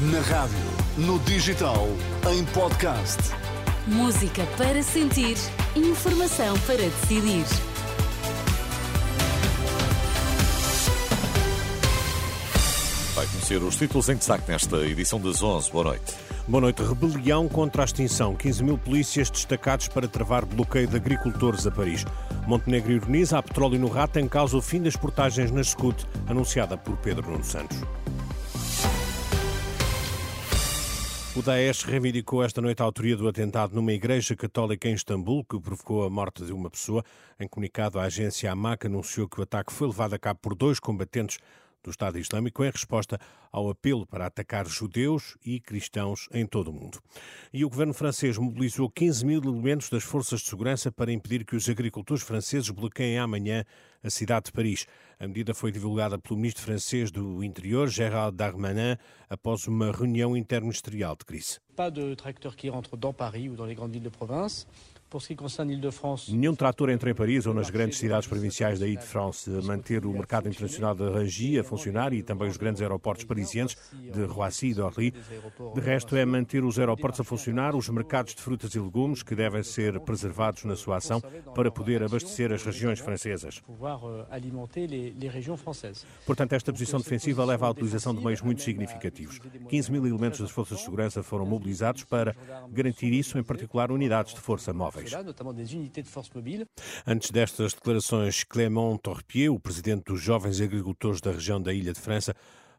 Na rádio, no digital, em podcast. Música para sentir, informação para decidir. Vai conhecer os títulos em destaque nesta edição das 11. Boa noite. Boa noite. Rebelião contra a extinção. 15 mil polícias destacados para travar bloqueio de agricultores a Paris. Montenegro ironiza a petróleo no rato em causa o fim das portagens na SCUT, anunciada por Pedro Nuno Santos. O Daesh reivindicou esta noite a autoria do atentado numa igreja católica em Istambul, que provocou a morte de uma pessoa. Em comunicado, a agência AMAC anunciou que o ataque foi levado a cabo por dois combatentes do Estado Islâmico em resposta ao apelo para atacar judeus e cristãos em todo o mundo. E o governo francês mobilizou 15 mil elementos das forças de segurança para impedir que os agricultores franceses bloqueiem amanhã a cidade de Paris. A medida foi divulgada pelo ministro francês do Interior, Gérald Darmanin, após uma reunião interministerial de crise. Pas de tracteurs qui rentrent dans Paris ou dans les grandes villes de province. Nenhum trator entra em Paris ou nas grandes cidades provinciais da Ile-de-France. Manter o mercado internacional de Rangy a funcionar e também os grandes aeroportos parisienses de Roissy e d'Orly. De resto, é manter os aeroportos a funcionar, os mercados de frutas e legumes, que devem ser preservados na sua ação para poder abastecer as regiões francesas. Portanto, esta posição defensiva leva à utilização de meios muito significativos. 15 mil elementos das forças de segurança foram mobilizados para garantir isso, em particular unidades de força móvel. Antes destas declarações, Clément Torpier, o presidente dos jovens agricultores da região da Ilha de França,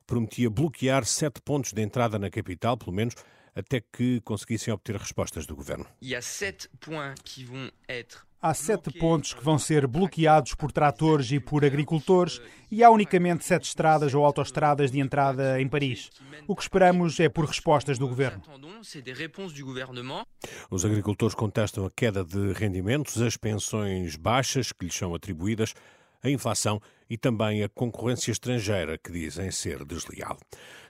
prometia bloquear sete pontos de entrada na capital, pelo menos, até que conseguissem obter respostas do governo. Há sete pontos que vão être Há sete pontos que vão ser bloqueados por tratores e por agricultores e há unicamente sete estradas ou autoestradas de entrada em Paris. O que esperamos é por respostas do governo. Os agricultores contestam a queda de rendimentos, as pensões baixas que lhes são atribuídas, a inflação e também a concorrência estrangeira, que dizem ser desleal.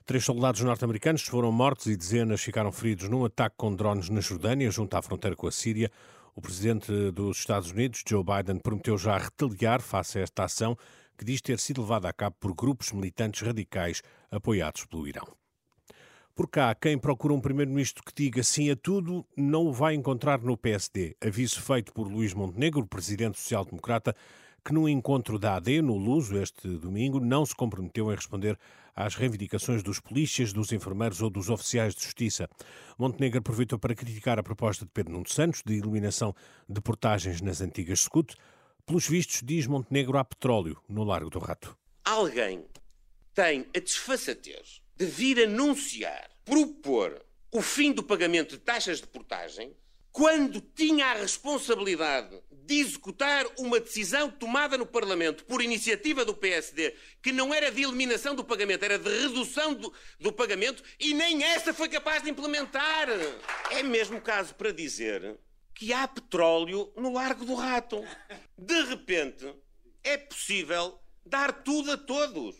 Três soldados norte-americanos foram mortos e dezenas ficaram feridos num ataque com drones na Jordânia, junto à fronteira com a Síria. O presidente dos Estados Unidos, Joe Biden, prometeu já retaliar face a esta ação que diz ter sido levada a cabo por grupos militantes radicais apoiados pelo Irão. Por cá, quem procura um primeiro-ministro que diga sim a tudo não o vai encontrar no PSD. Aviso feito por Luís Montenegro, presidente social-democrata, que no encontro da AD, no Luso, este domingo, não se comprometeu em responder às reivindicações dos polícias, dos enfermeiros ou dos oficiais de justiça. Montenegro aproveitou para criticar a proposta de Pedro Nuno Santos de eliminação de portagens nas antigas SCUT. Pelos vistos, diz Montenegro, há petróleo no Largo do Rato. Alguém tem a desfaçatez de vir anunciar, propor o fim do pagamento de taxas de portagem quando tinha a responsabilidade de executar uma decisão tomada no Parlamento por iniciativa do PSD, que não era de eliminação do pagamento, era de redução do, do pagamento, e nem essa foi capaz de implementar. É mesmo caso para dizer que há petróleo no Largo do Rato. De repente, é possível dar tudo a todos.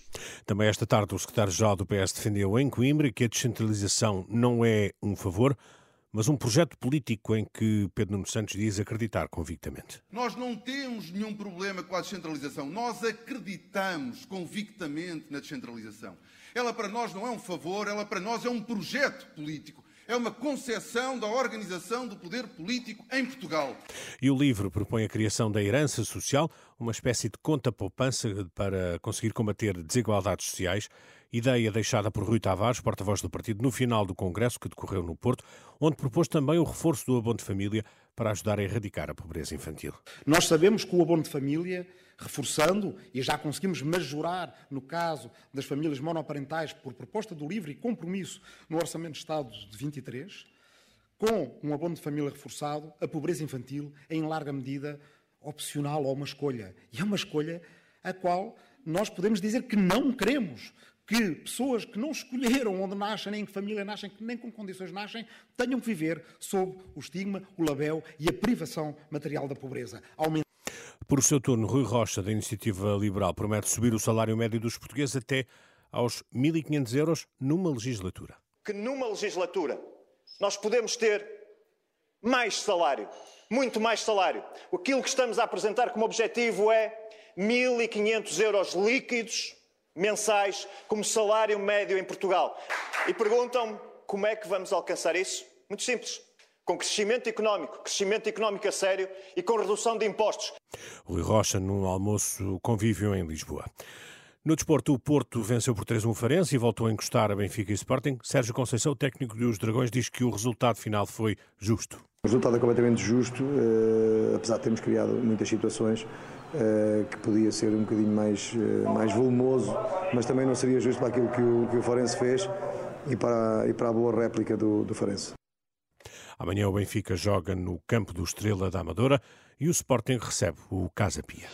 Também esta tarde o secretário-geral do PS defendeu em Coimbra que a descentralização não é um favor, mas um projeto político em que Pedro Nuno Santos diz acreditar convictamente. Nós não temos nenhum problema com a descentralização. Nós acreditamos convictamente na descentralização. Ela para nós não é um favor, ela para nós é um projeto político. É uma concepção da organização do poder político em Portugal. E o livro propõe a criação da herança social, uma espécie de conta-poupança para conseguir combater desigualdades sociais ideia deixada por Rui Tavares, porta-voz do partido, no final do congresso que decorreu no Porto, onde propôs também o reforço do abono de família para ajudar a erradicar a pobreza infantil. Nós sabemos que o abono de família, reforçando, e já conseguimos majorar no caso das famílias monoparentais por proposta do LIVRE e compromisso no Orçamento de Estado de 23, com um abono de família reforçado, a pobreza infantil é em larga medida opcional ou uma escolha. E é uma escolha a qual nós podemos dizer que não queremos que pessoas que não escolheram onde nascem, nem em que família nascem, nem com condições nascem, tenham que viver sob o estigma, o labéu e a privação material da pobreza. Aumenta por seu turno, Rui Rocha, da Iniciativa Liberal, promete subir o salário médio dos portugueses até aos 1.500 euros numa legislatura. Que numa legislatura nós podemos ter mais salário, muito mais salário. Aquilo que estamos a apresentar como objetivo é 1.500 euros líquidos mensais como salário médio em Portugal. E perguntam-me como é que vamos alcançar isso? Muito simples. Com crescimento económico, crescimento económico a sério e com redução de impostos. Rui Rocha, num almoço convívio em Lisboa. No desporto, o Porto venceu por 3-1 Farense e voltou a encostar a Benfica e Sporting. Sérgio Conceição, técnico dos Dragões, diz que o resultado final foi justo. O resultado é completamente justo, eh, apesar de termos criado muitas situações eh, que podia ser um bocadinho mais, eh, mais volumoso, mas também não seria justo para aquilo que o, que o Farense fez e para, e para a boa réplica do, do Farense. Amanhã o Benfica joga no campo do Estrela da Amadora e o Sporting recebe o Casa Pia.